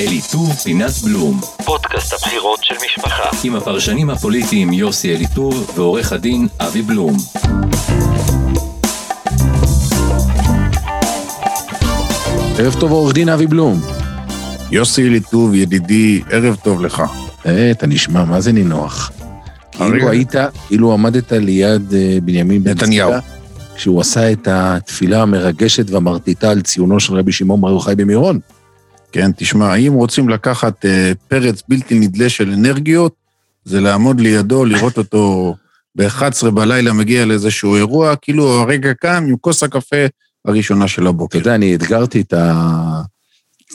אליטור פינת בלום, פודקאסט הבחירות של משפחה. עם הפרשנים הפוליטיים יוסי אליטור ועורך הדין אבי בלום. ערב טוב עורך דין אבי בלום. יוסי אליטוב, ידידי, ערב טוב לך. אה, אתה נשמע, מה זה נינוח? כאילו היית, כאילו עמדת ליד אה, בנימין בן נתניהו. כשהוא עשה את התפילה המרגשת והמרטיטה על ציונו של רבי שמעון בר יוחאי במירון. כן, תשמע, אם רוצים לקחת אה, פרץ בלתי נדלה של אנרגיות, זה לעמוד לידו, לראות אותו ב-11 בלילה מגיע לאיזשהו אירוע, כאילו הרגע קם עם כוס הקפה הראשונה של אתה הבוקר. יודע, אני אתגרתי את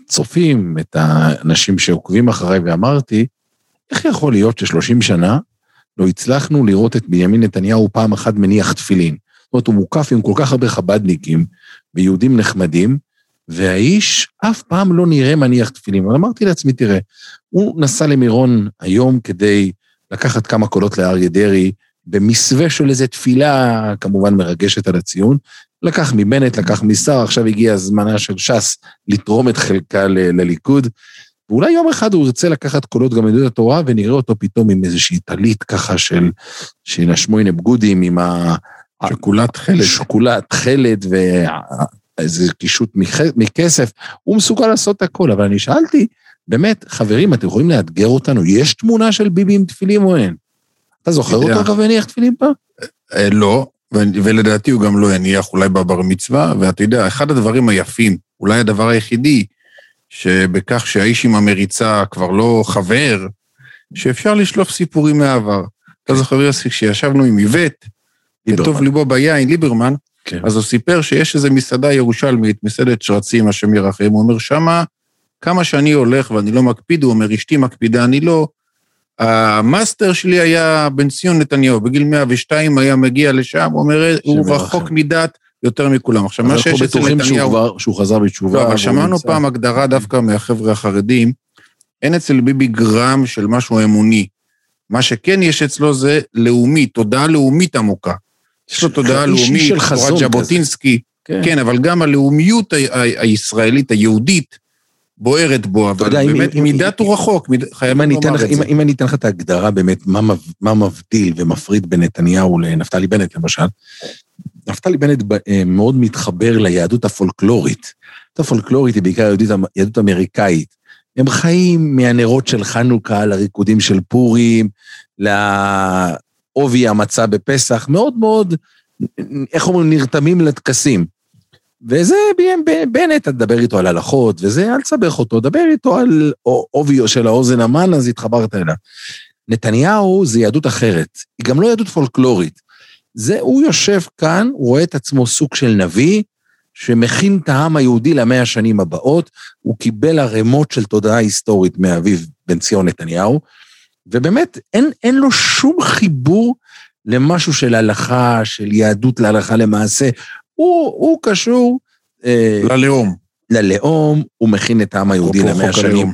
הצופים, את האנשים שעוקבים אחריי, ואמרתי, איך יכול להיות ש-30 שנה לא הצלחנו לראות את בנימין נתניהו פעם אחת מניח תפילין? זאת אומרת, הוא מוקף עם כל כך הרבה חב"דניקים ויהודים נחמדים, והאיש אף פעם לא נראה מניח תפילין. אבל אמרתי לעצמי, תראה, הוא נסע למירון היום כדי לקחת כמה קולות לאריה דרעי, במסווה של איזו תפילה, כמובן מרגשת על הציון, לקח מבנט, לקח משר, עכשיו הגיע זמנה של ש"ס לתרום את חלקה ל- לליכוד. ואולי יום אחד הוא ירצה לקחת קולות גם מיהדות התורה, ונראה אותו פתאום עם איזושהי טלית ככה של, של השמונה בגודים, עם ה... שקולת חלד. שקולת תכלת ואיזה קישוט מכסף, הוא מסוגל לעשות הכל, אבל אני שאלתי, באמת, חברים, אתם יכולים לאתגר אותנו? יש תמונה של ביבי עם תפילים או אין? אתה זוכר. אותו אגב הניח תפילים פעם? אה, לא, ו- ולדעתי הוא גם לא יניח אולי בבר מצווה, ואתה יודע, אחד הדברים היפים, אולי הדבר היחידי, שבכך שהאיש עם המריצה כבר לא חבר, שאפשר לשלוף סיפורים מהעבר. אתה זוכר, יוסי, כשישבנו עם איווט, בטוב ליבו ביין, ליברמן, כן. אז הוא סיפר שיש איזו מסעדה ירושלמית, מסעדת שרצים, השם ירחם, הוא אומר, שמה, כמה שאני הולך ואני לא מקפיד, הוא אומר, אשתי מקפידה, אני לא. המאסטר שלי היה בן ציון נתניהו, בגיל 102 היה מגיע לשם, הוא אומר, הוא. רחוק מדת יותר מכולם. עכשיו, מה אנחנו שיש אצל בטוחים שהוא נתניהו... כבר- שהוא חזר בתשובה. לא, אבל שמענו נמצא. פעם הגדרה דווקא מהחבר'ה החרדים, אין אצל ביבי גרם של משהו אמוני. מה שכן יש אצלו זה לאומי, תודעה לאומית עמוקה. יש לו תודעה לאומית, תורת. ז'בוטינסקי, כן. כן, אבל גם הלאומיות הישראלית, היהודית, בוערת בו, אבל יודע, אם- באמת אם- מדת הוא רחוק, אם חייבים לומר את אם, זה. אם אני אתן לך את ההגדרה באמת, מה, מה מבדיל ומפריד בין נתניהו לנפתלי בנט למשל, נפתלי בנט אה, מאוד מתחבר ליהדות הפולקלורית. היהדות הפולקלורית היא בעיקר אמ- יהדות אמריקאית. הם חיים מהנרות של חנוכה לריקודים של פורים, לעובי המצה בפסח, מאוד מאוד, איך אומרים, נרתמים לטקסים. וזה בנט, תדבר איתו על הלכות, וזה, אל תסבך אותו, דבר איתו על עובי של האוזן המן, אז התחברת אליו. נתניהו זה יהדות אחרת, היא גם לא יהדות פולקלורית. זה, הוא יושב כאן, הוא רואה את עצמו סוג של נביא, שמכין את העם היהודי למאה השנים הבאות, הוא קיבל ערימות של תודעה היסטורית מאביו בן ציון נתניהו, ובאמת, אין, אין לו שום חיבור למשהו של הלכה, של יהדות להלכה למעשה. הוא, הוא קשור אה, ללאום. ללאום, הוא מכין את העם היהודי למאה השנים.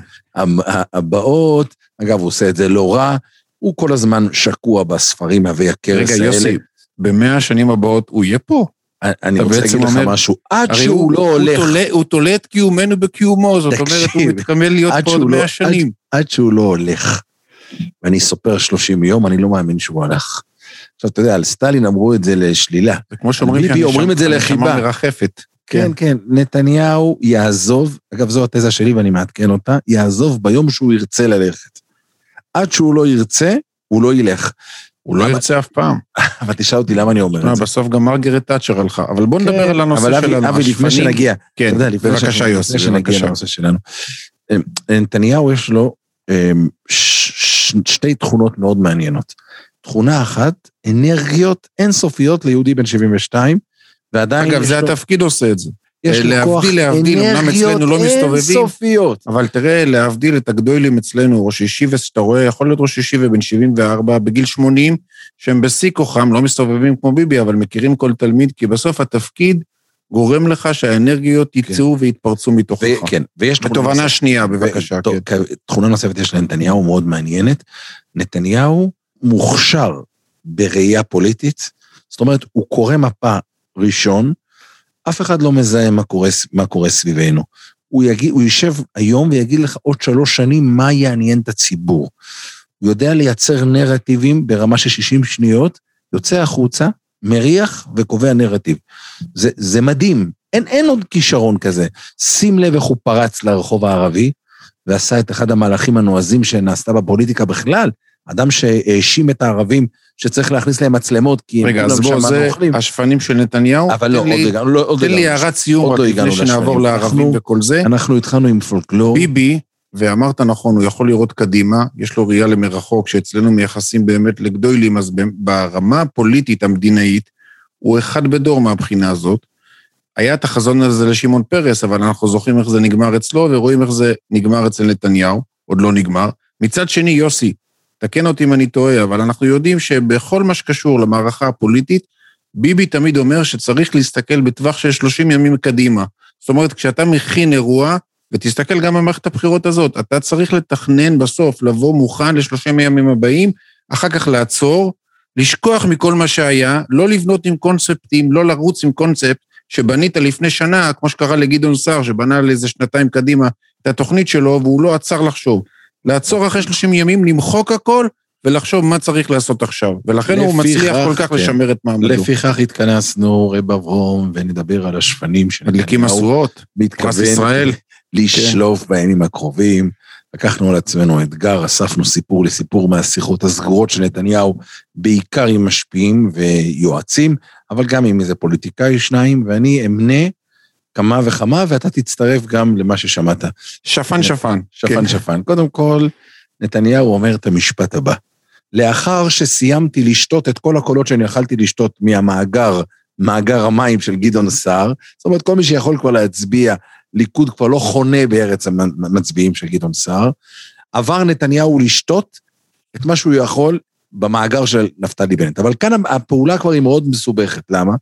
הבאות. אגב, הוא עושה את זה לא רע, הוא כל הזמן שקוע בספרים עבי הכרס רגע, האלה. יוסי, במאה השנים הבאות הוא יהיה פה. אני רוצה להגיד לך משהו, עד שהוא לא הולך, הוא תולה את קיומנו בקיומו, זאת אומרת, הוא מתכוון להיות פה עוד לא- מאה שנים. עד שהוא לא הולך, ואני סופר 30 יום, אני לא מאמין שהוא הלך. עכשיו, אתה יודע, על סטלין אמרו את זה לשלילה. זה כמו שאומרים ביבי אומרים את זה לחיבה. מרחפת. כן, כן, נתניהו יעזוב, אגב, זו התזה שלי ואני מעדכן אותה, יעזוב ביום שהוא ירצה ללכת. עד שהוא לא ירצה, הוא לא ילך. הוא לא ירצה אף פעם. אבל תשאל אותי למה אני אומר את זה. בסוף גם מרגרט תאצ'ר הלכה. אבל בוא נדבר כן, על הנושא אבל אבי- שלנו. אבי, לפני השפנים. שנגיע, כן, בבקשה יוסי, בבקשה. לנושא שלנו. אמ, נתניהו יש לו אמ, שתי תכונות מאוד מעניינות. תכונה אחת, אנרגיות אינסופיות ליהודי בן 72, ועדיין אגב, זה לו- התפקיד עושה את זה. יש לו להבדיל, כוח להבדיל, אמנם אצלנו לא מסתובבים. אינסופיות. אבל תראה, להבדיל את הגדולים אצלנו, ראש ישיבה שאתה רואה, יכול להיות ראש ישיבה בן 74, בגיל 80, שהם בשיא כוחם, לא מסתובבים כמו ביבי, אבל מכירים כל תלמיד, כי בסוף התפקיד גורם לך שהאנרגיות יצאו ויתפרצו מתוכך. ו- כן, ויש תכונה בתובנה נוספת. שנייה, בבקשה, ו- כן. תכונה נוספת יש לנתניהו מאוד מעניינת. נתניהו מוכשר בראייה פוליטית, זאת אומרת, הוא קורא מפה ראשון, אף אחד לא מזהה מה קורה, מה קורה סביבנו. הוא, יגיד, הוא יושב היום ויגיד לך עוד שלוש שנים מה יעניין את הציבור. הוא יודע לייצר נרטיבים ברמה של 60 שניות, יוצא החוצה, מריח וקובע נרטיב. זה, זה מדהים, אין, אין עוד כישרון כזה. שים לב איך הוא פרץ לרחוב הערבי, ועשה את אחד המהלכים הנועזים שנעשתה בפוליטיקה בכלל. אדם שהאשים את הערבים שצריך להכניס להם מצלמות, כי רגע, הם אז כולם שם זה אוכלים. השפנים של נתניהו. אבל לא, תן עוד הגענו, לא, עוד תן לא לי הגענו. הערת סיום, לא לפני הגענו שנעבור. לערבים וכל זה. אנחנו התחלנו עם פולקלור. ביבי, ואמרת נכון, הוא יכול לראות קדימה, יש לו ראייה למרחוק, שאצלנו מייחסים באמת לגדולים, אז ברמה הפוליטית המדינאית, הוא אחד בדור מהבחינה הזאת. היה את החזון הזה לשמעון פרס, אבל אנחנו זוכרים איך זה נגמר אצלו, ורואים איך זה נגמר אצל נתניהו, עוד לא נגמר. מצד שני, יוסי, תקן אותי אם אני טועה, אבל אנחנו יודעים שבכל מה שקשור למערכה הפוליטית, ביבי תמיד אומר שצריך להסתכל בטווח של 30 ימים קדימה. זאת אומרת, כשאתה מכין אירוע, ותסתכל גם במערכת הבחירות הזאת, אתה צריך לתכנן בסוף, לבוא מוכן לשלושים הימים הבאים, אחר כך לעצור, לשכוח מכל מה שהיה, לא לבנות עם קונספטים, לא לרוץ עם קונספט שבנית לפני שנה, כמו שקרה לגדעון סער, שבנה לאיזה שנתיים קדימה את התוכנית שלו, והוא לא עצר לחשוב. לעצור אחרי 30 ימים, למחוק הכל, ולחשוב מה צריך לעשות עכשיו. ולכן הוא מצליח כל כך כן. לשמר את מעמדו. לפיכך התכנסנו, רב אברום, ונדבר על השפנים של מדליקים משואות, פרס ישראל. לשלוף בימים הקרובים. לקחנו על עצמנו אתגר, אספנו סיפור לסיפור מהשיחות הסגורות של נתניהו, בעיקר עם משפיעים ויועצים, אבל גם עם איזה פוליטיקאי שניים, ואני אמנה כמה וכמה, ואתה תצטרף גם למה ששמעת. שפן שפן. שפן כן. שפן. קודם כל, נתניהו אומר את המשפט הבא: לאחר שסיימתי לשתות את כל הקולות שאני יכלתי לשתות מהמאגר, מאגר המים של גדעון סער, זאת אומרת, כל מי שיכול כבר להצביע, ליכוד כבר לא חונה בארץ המצביעים של גדעון סער, עבר נתניהו לשתות את מה שהוא יכול במאגר של נפתלי בנט. אבל כאן הפעולה כבר היא מאוד מסובכת, למה?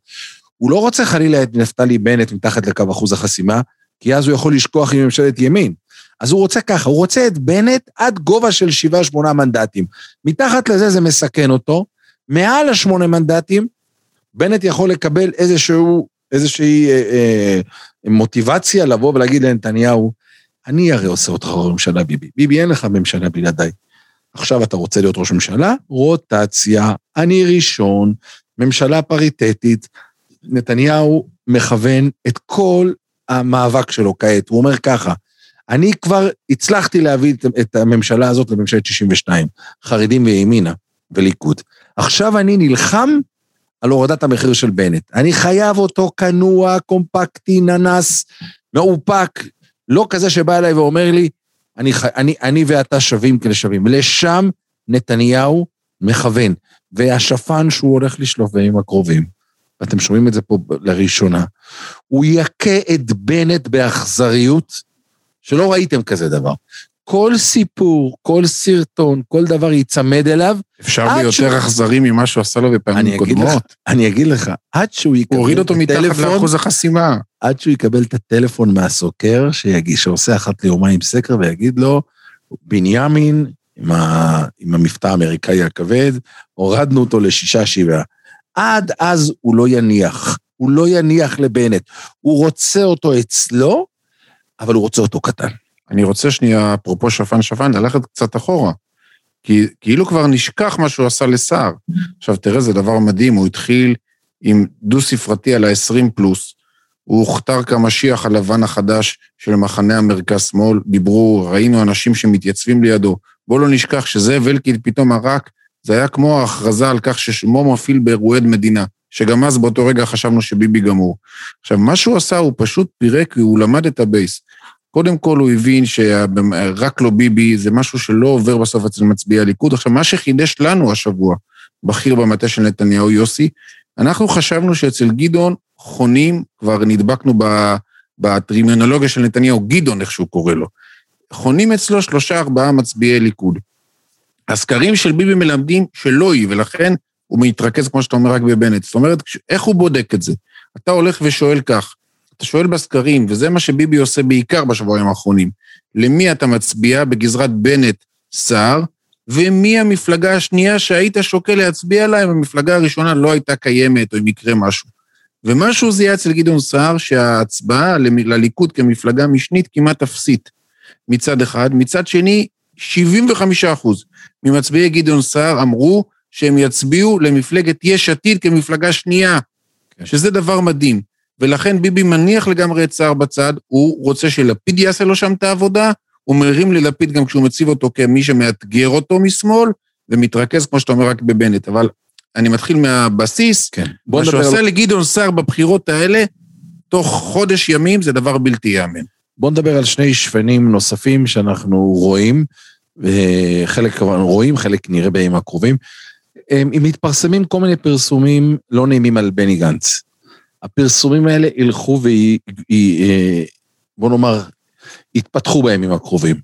הוא לא רוצה חלילה את נפתלי בנט מתחת לקו אחוז החסימה, כי אז הוא יכול לשכוח עם ממשלת ימין. אז הוא רוצה ככה, הוא רוצה את בנט עד גובה של 7-8 מנדטים. מתחת לזה זה מסכן אותו, מעל השמונה מנדטים, בנט יכול לקבל איזשהו, איזושהי אה, אה, מוטיבציה לבוא ולהגיד לנתניהו, אני הרי עושה אותך ראש ממשלה, ביבי. ביבי, אין לך ממשלה בלעדיי. עכשיו אתה רוצה להיות ראש ממשלה? רוטציה, אני ראשון, ממשלה פריטטית. נתניהו מכוון את כל המאבק שלו כעת. הוא אומר ככה, אני כבר הצלחתי להביא את, הממשלה הזאת לממשלת 62, חרדים וימינה וליכוד. עכשיו אני נלחם על הורדת המחיר של בנט. אני חייב אותו כנוע, קומפקטי, ננס, מאופק, לא כזה שבא אליי ואומר לי, אני, אני, אני ואתה שווים כשווים. לשם נתניהו מכוון. והשפן שהוא הולך לשלוף בימים הקרובים, ואתם שומעים את זה פה לראשונה, הוא יכה את בנט באכזריות, שלא ראיתם כזה דבר. כל סיפור, כל סרטון, כל דבר ייצמד אליו. אפשר ביותר שהוא- אכזרי ממה שהוא עשה לו אני בפעמים אגיד קודמות. לך, אני אגיד לך, עד שהוא יקבל הוא הוריד אותו את מתחת הטלפון, לאחוז החסימה. עד שהוא יקבל את הטלפון מהסוקר, שיגיש, שעושה אחת ליומיים סקר ויגיד לו, בנימין, עם, ה, עם המבטא האמריקאי הכבד, הורדנו אותו לשישה שבעה. עד אז הוא לא יניח, הוא לא יניח לבנט. הוא רוצה אותו אצלו, אבל הוא רוצה אותו קטן. אני רוצה שנייה, אפרופו שפן שפן, ללכת קצת אחורה. כי כאילו כבר נשכח מה שהוא עשה לסער. עכשיו, תראה, זה דבר מדהים, הוא התחיל עם דו-ספרתי על ה-20 פלוס. הוא הוכתר כמשיח הלבן החדש של מחנה המרכז-שמאל, דיברו, ראינו אנשים שמתייצבים לידו. בואו לא נשכח שזאב אלקין פתאום ערק, זה היה כמו ההכרזה על כך ששמו מפעיל באירועי מדינה, שגם אז באותו רגע חשבנו שביבי גמור. עכשיו, מה שהוא עשה, הוא פשוט פירק, הוא למד את ה base. קודם כל הוא הבין שרק לא ביבי זה משהו שלא עובר בסוף אצל מצביעי הליכוד. עכשיו, מה שחידש לנו השבוע, בכיר במטה של נתניהו, יוסי, אנחנו חשבנו שאצל גדעון חונים, כבר נדבקנו בטרמינולוגיה של נתניהו, גדעון, איך שהוא קורא לו. חונים אצלו שלושה ארבעה מצביעי ליכוד. הסקרים של ביבי מלמדים שלא היא, ולכן הוא מתרכז, כמו שאתה אומר, רק בבנט. זאת אומרת, איך הוא בודק את זה? אתה הולך ושואל כך, אתה שואל בסקרים, וזה מה שביבי עושה בעיקר בשבועיים האחרונים, למי אתה מצביע בגזרת בנט-סער, ומי המפלגה השנייה שהיית שוקל להצביע לה אם המפלגה הראשונה לא הייתה קיימת או אם יקרה משהו. ומשהו זיהה אצל גדעון סער שההצבעה לליכוד כמפלגה משנית כמעט אפסית מצד אחד. מצד שני, 75 אחוז ממצביעי גדעון סער אמרו שהם יצביעו למפלגת יש עתיד כמפלגה שנייה, כן. שזה דבר מדהים. ולכן ביבי מניח לגמרי את סער בצד, הוא רוצה שלפיד יעשה לו שם את העבודה, הוא מרים ללפיד גם כשהוא מציב אותו כמי שמאתגר אותו משמאל, ומתרכז, כמו שאתה אומר, רק בבנט. אבל אני מתחיל מהבסיס, כן. מה שהוא עשה על, לגדעון סער בבחירות האלה, תוך חודש ימים זה דבר בלתי ייאמן. בוא נדבר על שני שפנים נוספים שאנחנו רואים, חלק רואים, חלק נראה בימים הקרובים. הם מתפרסמים כל מיני פרסומים לא נעימים על בני גנץ. הפרסומים האלה ילכו ובוא נאמר, יתפתחו בימים הקרובים.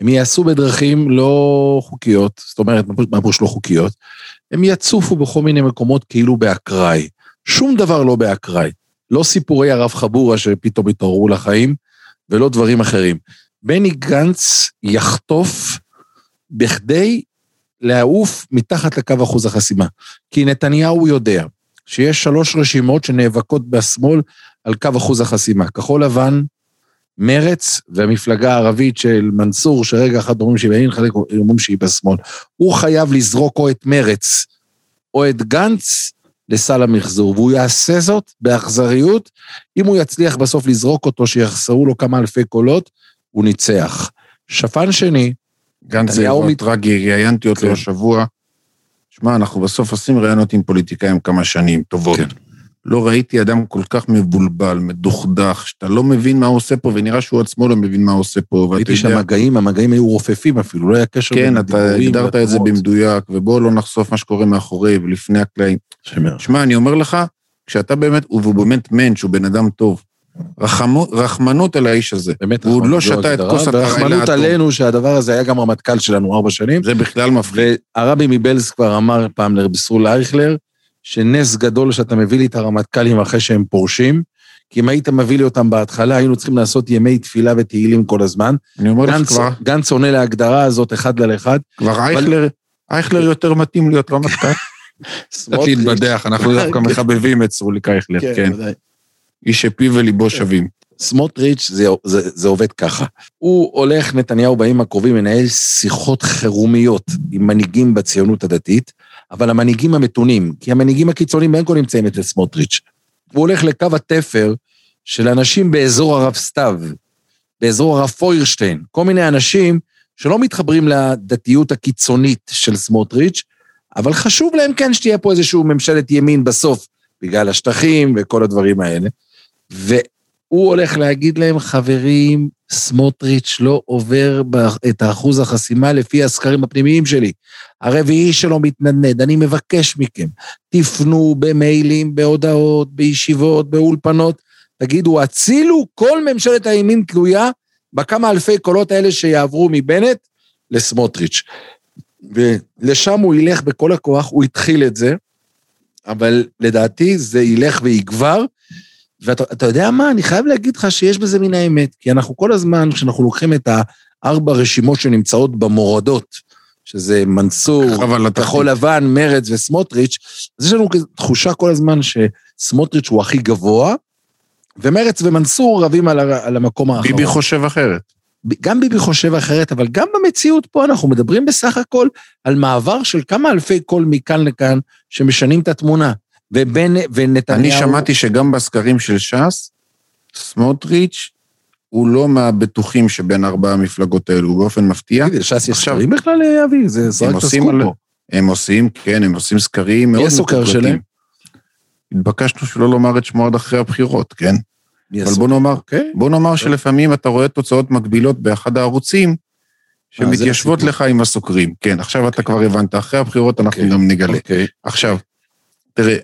הם יעשו בדרכים לא חוקיות, זאת אומרת, מה פירוש לא חוקיות? הם יצופו בכל מיני מקומות כאילו באקראי. שום דבר לא באקראי. לא סיפורי הרב חבורה שפתאום התעוררו לחיים, ולא דברים אחרים. בני גנץ יחטוף בכדי לעוף מתחת לקו אחוז החסימה. כי נתניהו יודע שיש שלוש רשימות שנאבקות בשמאל על קו אחוז החסימה. כחול לבן, מרץ והמפלגה הערבית של מנסור, שרגע אחד אומרים שהיא בימין, חלק אומרים שהיא בשמאל. הוא חייב לזרוק או את מרץ או את גנץ לסל המחזור, והוא יעשה זאת באכזריות. אם הוא יצליח בסוף לזרוק אותו, שיחסרו לו כמה אלפי קולות, הוא ניצח. שפן שני, גנץ זה אירוע מת- טרגי, ראיינתי אותו כן. השבוע. שמע, אנחנו בסוף עושים ראיונות עם פוליטיקאים כמה שנים טובות. כן. לא ראיתי אדם כל כך מבולבל, מדוכדך, שאתה לא מבין מה הוא עושה פה, ונראה שהוא עצמו לא מבין מה הוא עושה פה. ואתה ראיתי יודע- שהמגעים, המגעים היו רופפים אפילו, לא היה קשר כן, בין אתה הדיבורים הגדרת את זה. במדויק, ובואו לא נחשוף מה שקורה מאחורי ולפני הקלעים. שמע, אני אומר לך, כשאתה באמת, והוא באמת מענץ', הוא בן אדם טוב, רחמו, רחמנות על האיש הזה. באמת, הוא רחמנות לא שתה את כוס התרעלה ורחמנות האטום. עלינו שהדבר הזה היה גם רמטכ"ל שלנו ארבע שנים. זה בכלל מפחיד. והרבי מבלז כבר אמר פעם לרביסול אייכלר, שנס גדול שאתה מביא לי את הרמטכ"לים אחרי שהם פורשים, כי אם היית מביא לי אותם בהתחלה, היינו צריכים לעשות ימי תפילה ותהילים כל הזמן. אני אומר לך כבר, גנץ עונה להגדרה הזאת אחד על אחד. כבר אייכלר, אייכלר יותר מתאים להיות רמטכ"ל. קצת להתבדח, אנחנו דווקא מחבבים את סרוליק אייכלר, כן. איש שפיו וליבו שווים. סמוטריץ' זה, זה, זה עובד ככה. הוא הולך, נתניהו בימים הקרובים, מנהל שיחות חירומיות עם מנהיגים בציונות הדתית, אבל המנהיגים המתונים, כי המנהיגים הקיצוניים בין כה נמצאים אצל סמוטריץ'. הוא הולך לקו התפר של אנשים באזור הרב סתיו, באזור הרב פוירשטיין, כל מיני אנשים שלא מתחברים לדתיות הקיצונית של סמוטריץ', אבל חשוב להם כן שתהיה פה איזושהי ממשלת ימין בסוף, בגלל השטחים וכל הדברים האלה. והוא הולך להגיד להם, חברים, סמוטריץ' לא עובר את האחוז החסימה לפי הסקרים הפנימיים שלי. הרביעי שלו מתנדנד, אני מבקש מכם, תפנו במיילים, בהודעות, בישיבות, באולפנות, תגידו, הצילו, כל ממשלת הימין תלויה בכמה אלפי קולות האלה שיעברו מבנט לסמוטריץ'. ולשם הוא ילך בכל הכוח, הוא התחיל את זה, אבל לדעתי זה ילך ויגבר. ואתה אתה יודע מה, אני חייב להגיד לך שיש בזה מן האמת, כי אנחנו כל הזמן, כשאנחנו לוקחים את הארבע רשימות שנמצאות במורדות, שזה מנסור. כחול לבן, מרץ וסמוטריץ', אז יש לנו תחושה כל הזמן שסמוטריץ' הוא הכי גבוה, ומרץ ומנסור רבים על, על המקום האחרון. ביבי חושב אחרת. גם ביבי חושב אחרת, אבל גם במציאות פה אנחנו מדברים בסך הכל על מעבר של כמה אלפי קול מכאן לכאן שמשנים את התמונה. ובין, ונתניהו... אני שמעתי שגם בסקרים של ש"ס, סמוטריץ' הוא לא מהבטוחים שבין ארבע המפלגות האלו, באופן מפתיע. לש"ס יש סקרים בכלל, אבי? זה רק על- פה. הם עושים, כן, הם עושים סקרים מאוד. שלהם? התבקשנו שלא לומר את שמו עד אחרי הבחירות, כן? אבל? בוא נאמר, אוקיי. בוא נאמר שלפעמים אתה רואה תוצאות מקבילות באחד הערוצים, שמתיישבות הסיפור. לך עם הסוקרים. כן, עכשיו אתה כבר הבנת, אחרי הבחירות אנחנו אוקיי. גם נגלה. אוקיי. עכשיו, תראה,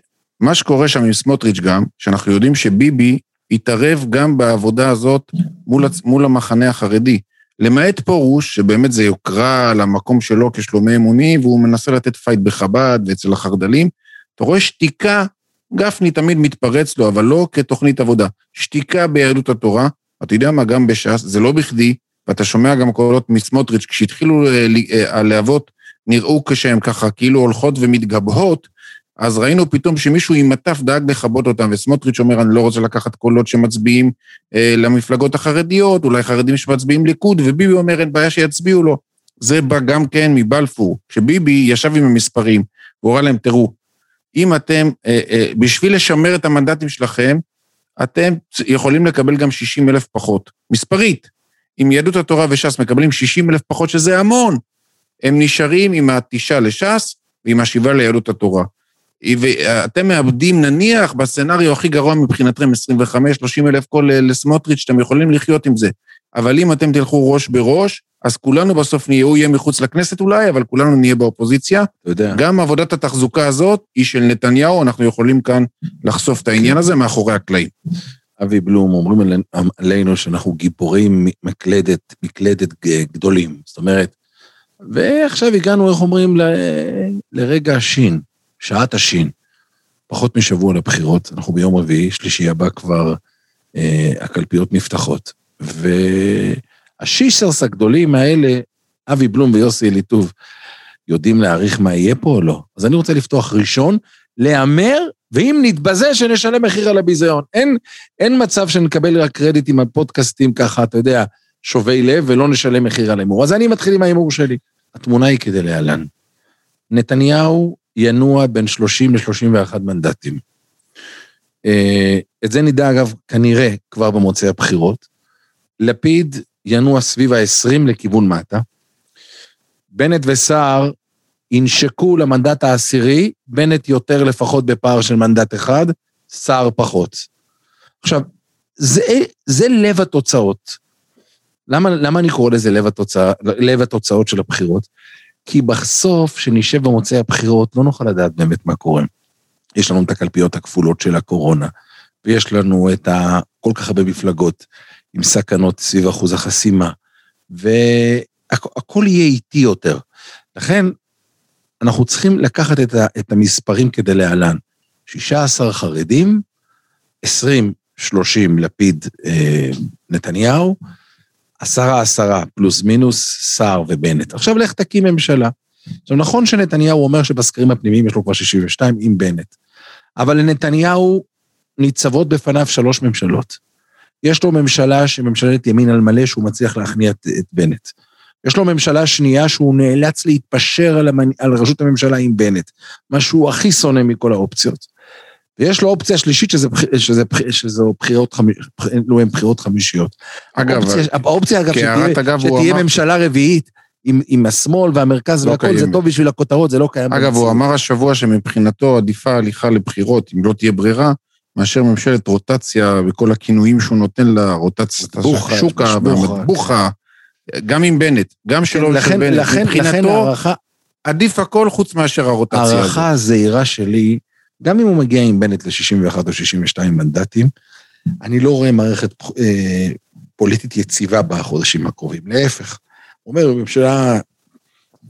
מה שקורה שם עם סמוטריץ' גם, שאנחנו יודעים שביבי התערב גם בעבודה הזאת מול, מול המחנה החרדי. למעט פרוש, שבאמת זה יוקרה על המקום שלו כשלומי אמוני, והוא מנסה לתת fight בחב"ד ואצל החרד"לים, אתה רואה שתיקה, גפני תמיד מתפרץ לו, אבל לא כתוכנית עבודה. שתיקה ביהדות התורה, אתה יודע מה, גם בש"ס, זה לא בכדי, ואתה שומע גם קולות מסמוטריץ', כשהתחילו אה, אה, הלהבות, נראו כשהם ככה כאילו הולכות ומתגבהות, אז ראינו פתאום שמישהו עם מטף דאג לכבות אותם, וסמוטריץ' אומר, אני לא רוצה לקחת קולות שמצביעים אה, למפלגות החרדיות, אולי חרדים שמצביעים ליכוד, וביבי אומר, אין בעיה שיצביעו לו. זה בא גם כן מבלפור, שביבי ישב עם המספרים, והורה להם, תראו, אם אתם, אה, אה, בשביל לשמר את המנדטים שלכם, אתם יכולים לקבל גם 60 אלף פחות. מספרית. אם יהדות התורה וש"ס מקבלים 60 אלף פחות, שזה המון, הם נשארים עם התשעה לש"ס ועם השבעה ליהדות התורה. ואתם מאבדים, נניח, בסצנריו הכי גרוע מבחינתכם, 25-30 אלף קול לסמוטריץ', אתם יכולים לחיות עם זה. אבל אם אתם תלכו ראש בראש, אז כולנו בסוף נהיה, הוא יהיה מחוץ לכנסת אולי, אבל כולנו נהיה באופוזיציה. אתה יודע. גם עבודת התחזוקה הזאת היא של נתניהו, אנחנו יכולים כאן לחשוף את העניין הזה מאחורי הקלעים. אבי בלום, אומרים עלינו- שאנחנו גיבורים מקלדת, מקלדת גדולים. זאת אומרת, ועכשיו הגענו, איך אומרים, ל- לרגע השין, שעת השין. פחות משבוע לבחירות, אנחנו ביום רביעי, שלישי הבא כבר אה, הקלפיות נפתחות. והשיסרס הגדולים האלה, אבי בלום ויוסי אליטוב, יודעים להעריך מה יהיה פה או לא? אז אני רוצה לפתוח ראשון, להמר, ואם נתבזה, שנשלם מחיר על הביזיון. אין, אין מצב שנקבל רק קרדיטים על פודקאסטים ככה, אתה יודע, שובי לב, ולא נשלם מחיר על ההימור. אז אני מתחיל עם ההימור שלי. התמונה היא כדלהלן. נתניהו ינוע בין 30 ל-31 מנדטים. אה, את זה נדע, אגב, כנראה כבר במוצאי הבחירות. לפיד ינוע סביב ה-20 לכיוון מטה. בנט וסער ינשקו למנדט העשירי, בנט יותר לפחות בפער של מנדט אחד, סער פחות. עכשיו, זה, זה לב התוצאות. למה, למה אני קורא לזה לב, התוצא, לב התוצאות של הבחירות? כי בסוף, כשנשב במוצאי הבחירות, לא נוכל לדעת באמת מה קורה. יש לנו את הקלפיות הכפולות של הקורונה, ויש לנו את ה... כל כך הרבה מפלגות עם סכנות סביב אחוז החסימה, והכל יהיה איטי יותר. לכן, אנחנו צריכים לקחת את, ה, את המספרים כדלהלן. 16 חרדים, 20, 30 לפיד אה, נתניהו, עשרה עשרה פלוס מינוס סער ובנט. עכשיו לך תקים ממשלה. עכשיו נכון שנתניהו אומר שבסקרים הפנימיים יש לו כבר 62 עם בנט, אבל לנתניהו ניצבות בפניו שלוש ממשלות. יש לו ממשלה שממשלת ימין על מלא שהוא מצליח להכניע את, את בנט. יש לו ממשלה שנייה שהוא נאלץ להתפשר על, המנ... על ראשות הממשלה עם בנט, מה שהוא הכי שונא מכל האופציות. ויש לו אופציה שלישית שזה, שזה, שזה בחירות, חמ... לא, הם בחירות חמישיות. אגב, האופציה, האופציה אגב, שתהיה, אגב, הוא שתהיה אמר- ממשלה רביעית עם, עם השמאל והמרכז לא והכל, זה קיימת. טוב בשביל הכותרות, זה לא קיים. אגב, הוא במציאות. אמר השבוע שמבחינתו עדיפה הליכה לבחירות, אם לא תהיה ברירה, מאשר ממשלת רוטציה וכל הכינויים שהוא נותן לה, רוטציית בוכה, השוקה בוכה, והמטבוחה, גם עם בנט, גם ושל לכן, בנט. לכן, לכן מבחינתו הערכה, עדיף הכל חוץ מאשר הרוטציה הזאת. הערכה הזהירה שלי, גם אם הוא מגיע עם בנט ל-61 או 62 מנדטים, אני לא רואה מערכת אה, פוליטית יציבה בחודשים הקרובים, להפך. הוא אומר, ממשלה,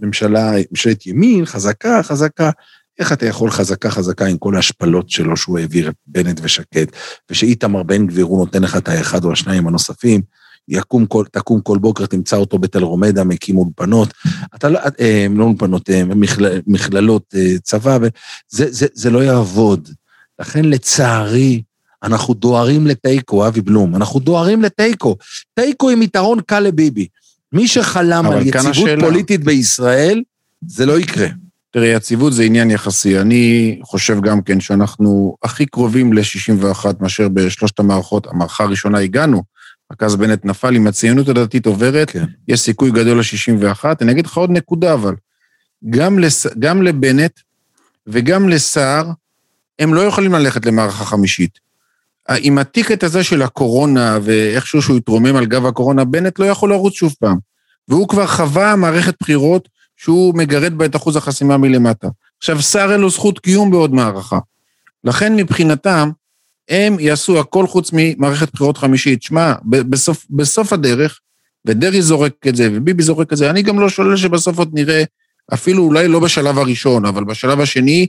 ממשלה, ממשלת ימין, חזקה, חזקה. איך אתה יכול חזקה חזקה עם כל ההשפלות שלו שהוא העביר את בנט ושקד, ושאיתמר בן גביר הוא נותן לך את האחד או השניים הנוספים, יקום כל, תקום כל בוקר, תמצא אותו בתל רומדה, מקים אולפנות, אתה לא, אה, לא אולפנות, אה, מכלל, מכללות אה, צבא, וזה זה, זה לא יעבוד. לכן לצערי, אנחנו דוהרים לתיקו, אבי בלום, אנחנו דוהרים לתיקו. תיקו עם יתרון קל לביבי. מי שחלם על יציבות השאלה. פוליטית בישראל, זה לא יקרה. תראה, יציבות זה עניין יחסי. אני חושב גם כן שאנחנו הכי קרובים ל-61 מאשר בשלושת המערכות. המערכה הראשונה הגענו, רק אז בנט נפל, אם הציונות הדתית עוברת, כן. יש סיכוי גדול ל-61. אני אגיד לך עוד נקודה, אבל. גם, לס... גם לבנט וגם לסער, הם לא יכולים ללכת למערכה חמישית. עם הטיקט הזה של הקורונה, ואיכשהו שהוא התרומם על גב הקורונה, בנט לא יכול לרוץ שוב פעם. והוא כבר חווה מערכת בחירות שהוא מגרד בה את אחוז החסימה מלמטה. עכשיו, סער אין לו זכות קיום בעוד מערכה. לכן מבחינתם, הם יעשו הכל חוץ ממערכת בחירות חמישית. שמע, בסוף, בסוף הדרך, ודרעי זורק את זה, וביבי זורק את זה, אני גם לא שולל שבסוף עוד נראה, אפילו אולי לא בשלב הראשון, אבל בשלב השני,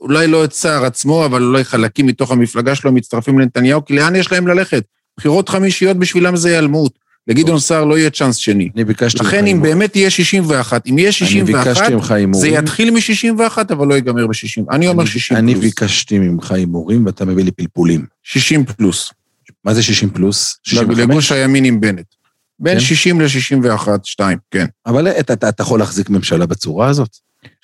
אולי לא את סער עצמו, אבל אולי חלקים מתוך המפלגה שלו מצטרפים לנתניהו, כי לאן יש להם ללכת? בחירות חמישיות בשבילם זה היעלמות. לגדעון סער לא יהיה צ'אנס שני. אני ביקשתי ממך לכן אם. באמת יהיה 61, אם יהיה אני 61, ביקשתי ממך זה הימורים. יתחיל מ-61, אבל לא ייגמר ב-60. אני אומר אני- 60 אני פלוס. ביקשתי ממך הימורים ואתה מביא לי פלפולים. 60 פלוס. מה זה 60 פלוס? 65? לגוש הימין עם בנט. בין כן? 60 ל-61, 2, כן. אבל אתה, אתה, אתה יכול להחזיק ממשלה בצורה הזאת?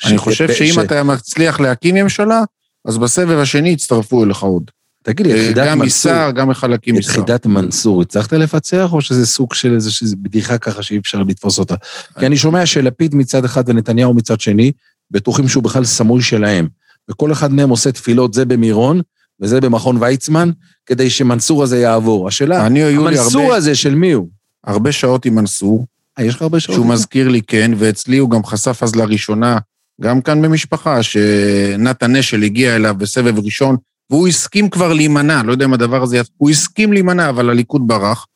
אני ש- חושב ש- שאם אתה מצליח להקים ממשלה, אז בסבב השני יצטרפו אליך עוד. תגיד לי, יחידת גם מנסור, מסער, גם מחלקים מסער. יחידת מנסור, הצלחת לפצח או שזה סוג של איזושהי בדיחה ככה שאי אפשר לתפוס אותה? כי אני שומע שלפיד מצד אחד ונתניהו מצד שני, בטוחים שהוא בכלל סמוי שלהם. וכל אחד מהם עושה תפילות, זה במירון וזה במכון ויצמן, כדי שמנסור הזה יעבור. השאלה, המנסור הזה של מי הוא? הרבה שעות עם מנסור, אה, יש לך הרבה שעות? שהוא מזכיר לי, כן, ואצלי הוא גם חשף אז לראשונה, גם כאן במשפחה, שנתן אשל הגיע אליו בסבב ראשון, והוא הסכים כבר להימנע, לא יודע אם הדבר הזה... הוא הסכים להימנע, אבל הליכוד ברח.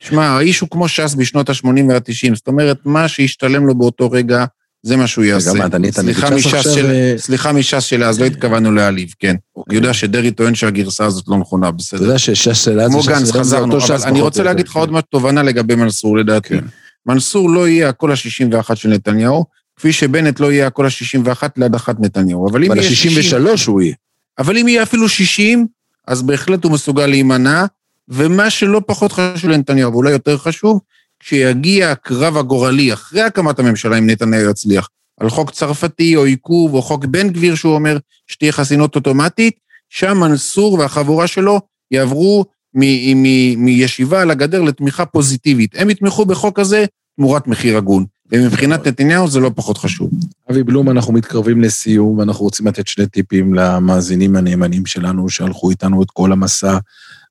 שמע, האיש הוא כמו ש"ס בשנות ה-80 וה-90, זאת אומרת, מה שהשתלם לו באותו רגע, זה מה שהוא יעשה. רגע, מה, אתה נהיית נגד ש"ס מש"ס עכשיו, של- אה? סליחה מש"ס שלאז, לא התכוונו להעליב, כן. אני אוקיי. יודע שדרעי טוען שהגרסה הזאת לא נכונה, אתה בסדר. יודע שש"ס של אז כמו וש"ס גנץ של אז חזרנו, אבל ש"ס אני רוצה להגיד לך עוד כן. תובנה לגבי מנסור, לדעתי. כן. מנסור לא יהיה הקול ה-61 של נתניהו, כפי שבנט לא יהיה הקול ה-61 להדחת נתניהו. אבל אם אבל יהיה 60, ה-63 הוא יהיה. אבל אם יהיה אפילו 60, אז בהחלט הוא מסוגל להימנע, ומה שלא פחות חשוב לנתניהו, ואולי יותר חשוב, כשיגיע הקרב הגורלי אחרי הקמת הממשלה, אם נתניהו יצליח, על חוק צרפתי או עיכוב או חוק בן גביר, שהוא אומר שתהיה חסינות אוטומטית, שם מנסור והחבורה שלו יעברו מישיבה על הגדר לתמיכה פוזיטיבית. הם יתמכו בחוק הזה תמורת מחיר הגון. ומבחינת נתניהו זה לא פחות חשוב. אבי בלום, אנחנו מתקרבים לסיום, ואנחנו רוצים לתת שני טיפים למאזינים הנאמנים שלנו, שהלכו איתנו את כל המסע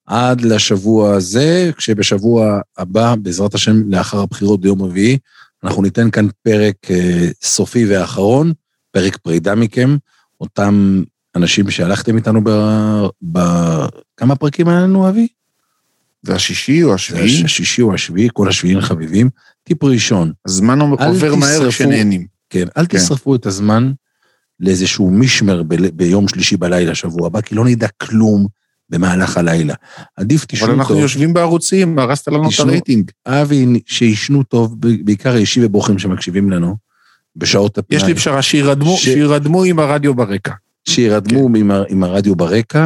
עד לשבוע הזה, כשבשבוע הבא, בעזרת השם, לאחר הבחירות ביום רביעי, אנחנו ניתן כאן פרק אה, סופי ואחרון, פרק פרידה מכם, אותם אנשים שהלכתם איתנו ב... ב... כמה פרקים היה לנו, אבי? זה השישי או זה השביעי? השישי או השביעי, כל השביעים חביבים. טיפ ראשון, הזמן עובר מהר כשנהנים. כן, אל כן. תשרפו את הזמן לאיזשהו מישמר ב- ביום שלישי בלילה, שבוע הבא, כי לא נדע כלום במהלך הלילה. עדיף אבל תישנו אנחנו טוב. יושבים בערוצים, הרסת לנו את תשנו. הרייטינג. אבי, שישנו טוב, בעיקר האישי וברוכים שמקשיבים לנו, בשעות הפנאי. יש לי פשרה, שירדמו, ש- שירדמו עם הרדיו ברקע. שירדמו כן. עם, ה- עם הרדיו ברקע.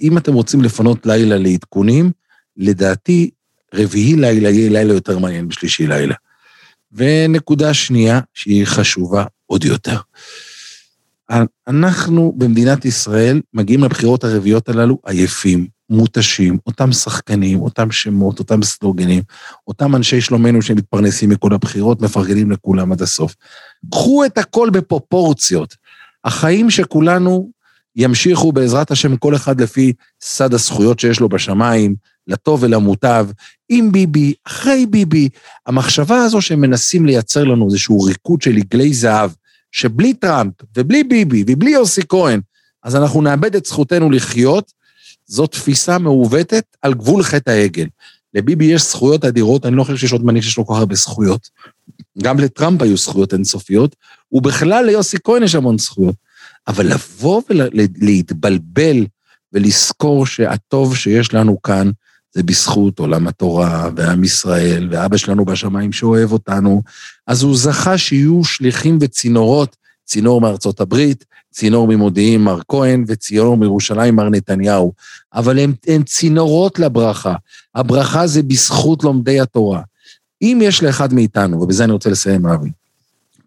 אם אתם רוצים לפנות לילה לעדכונים, לדעתי, רביעי לילה יהיה לילה יותר מעניין בשלישי לילה. ונקודה שנייה, שהיא חשובה עוד יותר. אנחנו במדינת ישראל מגיעים לבחירות הרביעיות הללו עייפים, מותשים, אותם שחקנים, אותם שמות, אותם סלוגנים, אותם אנשי שלומנו שמתפרנסים מכל הבחירות, מפרגנים לכולם עד הסוף. קחו את הכל בפרופורציות. החיים שכולנו ימשיכו בעזרת השם כל אחד לפי סד הזכויות שיש לו בשמיים, לטוב ולמוטב, עם ביבי, אחרי ביבי. המחשבה הזו שמנסים לייצר לנו איזשהו ריקוד של עגלי זהב, שבלי טראמפ ובלי ביבי ובלי יוסי כהן, אז אנחנו נאבד את זכותנו לחיות, זו תפיסה מעוותת על גבול חטא העגל. לביבי יש זכויות אדירות, אני לא חושב שיש עוד מנהיג שיש לו כל כך הרבה זכויות. גם לטראמפ היו זכויות אינסופיות, ובכלל ליוסי כהן יש המון זכויות. אבל לבוא ולהתבלבל ולזכור שהטוב שיש לנו כאן זה בזכות עולם התורה ועם ישראל ואבא שלנו בשמיים שאוהב אותנו, אז הוא זכה שיהיו שליחים וצינורות, צינור מארצות הברית, צינור ממודיעין מר כהן וצינור מירושלים מר נתניהו, אבל הם, הם צינורות לברכה. הברכה זה בזכות לומדי התורה. אם יש לאחד מאיתנו, ובזה אני רוצה לסיים, אבי,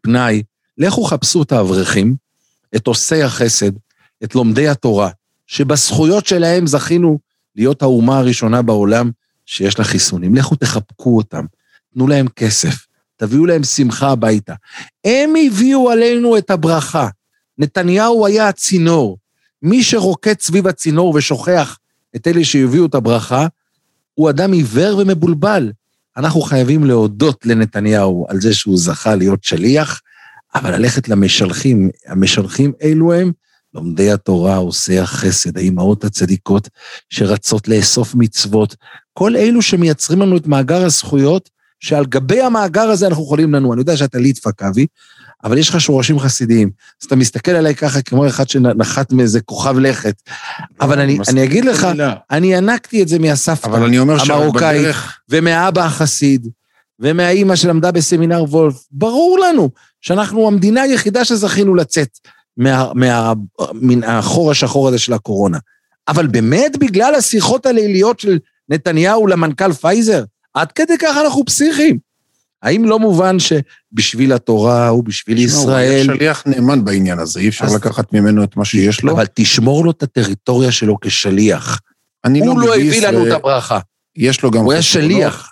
פנאי, לכו חפשו את האברכים, את עושי החסד, את לומדי התורה, שבזכויות שלהם זכינו להיות האומה הראשונה בעולם שיש לה חיסונים. לכו תחבקו אותם, תנו להם כסף, תביאו להם שמחה הביתה. הם הביאו עלינו את הברכה. נתניהו היה הצינור. מי שרוקד סביב הצינור ושוכח את אלה שהביאו את הברכה, הוא אדם עיוור ומבולבל. אנחנו חייבים להודות לנתניהו על זה שהוא זכה להיות שליח, אבל ללכת למשלחים, המשלחים אלו הם לומדי התורה, עושי החסד, האימהות הצדיקות שרצות לאסוף מצוות, כל אלו שמייצרים לנו את מאגר הזכויות, שעל גבי המאגר הזה אנחנו יכולים לנוע. אני יודע שאתה ליטפק, אבי, אבל יש לך שורשים חסידיים. אז אתה מסתכל עליי ככה כמו אחד שנחת מאיזה כוכב לכת. אבל אני, אני אגיד לך, במילה. אני ינקתי את זה מהסבתא המרוקאית, שבדרך, ומהאבא החסיד, ומהאימא שלמדה בסמינר וולף. ברור לנו שאנחנו המדינה היחידה שזכינו לצאת מה, מה, מן החור השחור הזה של הקורונה. אבל באמת בגלל השיחות הליליות של נתניהו למנכ"ל פייזר, עד כדי כך אנחנו פסיכים. האם לא מובן שבשביל התורה ובשביל הוא ישראל, היה שליח נאמן בעניין הזה, אי אפשר אז- לקחת ממנו את מה שיש לו. אבל תשמור לו את הטריטוריה שלו כשליח. אני הוא לא מביס, הביא לנו ו- את הברכה, יש לו גם הוא היה שליח.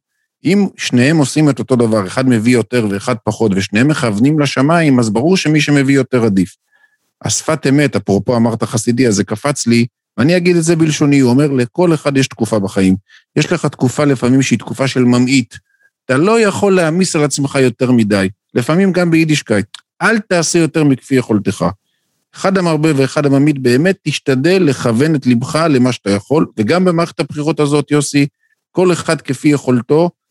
אם שניהם עושים את אותו דבר, אחד מביא יותר ואחד פחות, ושניהם מכוונים לשמיים, אז ברור שמי שמביא יותר עדיף. השפת אמת, אפרופו אמרת חסידי, אז זה קפץ לי, ואני אגיד את זה בלשוני, הוא אומר, לכל אחד יש תקופה בחיים. יש לך תקופה לפעמים שהיא תקופה של ממעיט. אתה לא יכול להעמיס על עצמך יותר מדי, לפעמים גם ביידישקייט. אל תעשה יותר מכפי יכולתך. אחד המרבה ואחד הממעיט, באמת תשתדל לכוון את ליבך למה שאתה יכול, וגם במערכת הבחירות הזאת, יוסי, כל אחד כפי יכולתו,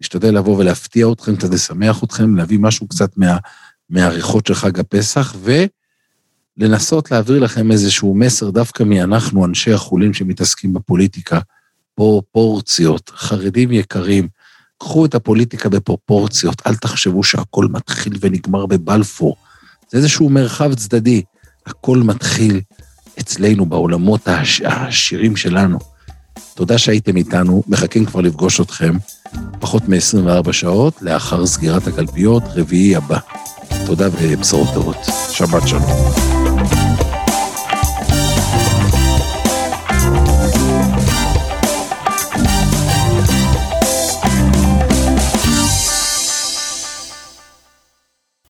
נשתדל לבוא ולהפתיע אתכם, קצת לשמח אתכם, להביא משהו קצת מה, מהריחות של חג הפסח, ולנסות להעביר לכם איזשהו מסר דווקא מאנחנו, אנשי החולין שמתעסקים בפוליטיקה. פרופורציות, חרדים יקרים, קחו את הפוליטיקה בפרופורציות, אל תחשבו שהכל מתחיל ונגמר בבלפור. זה איזשהו מרחב צדדי. הכל מתחיל אצלנו, בעולמות העש... העשירים שלנו. תודה שהייתם איתנו, מחכים כבר לפגוש אתכם פחות מ-24 שעות לאחר סגירת הקלפיות, רביעי הבא. תודה ובשורות טובות. שבת שלום.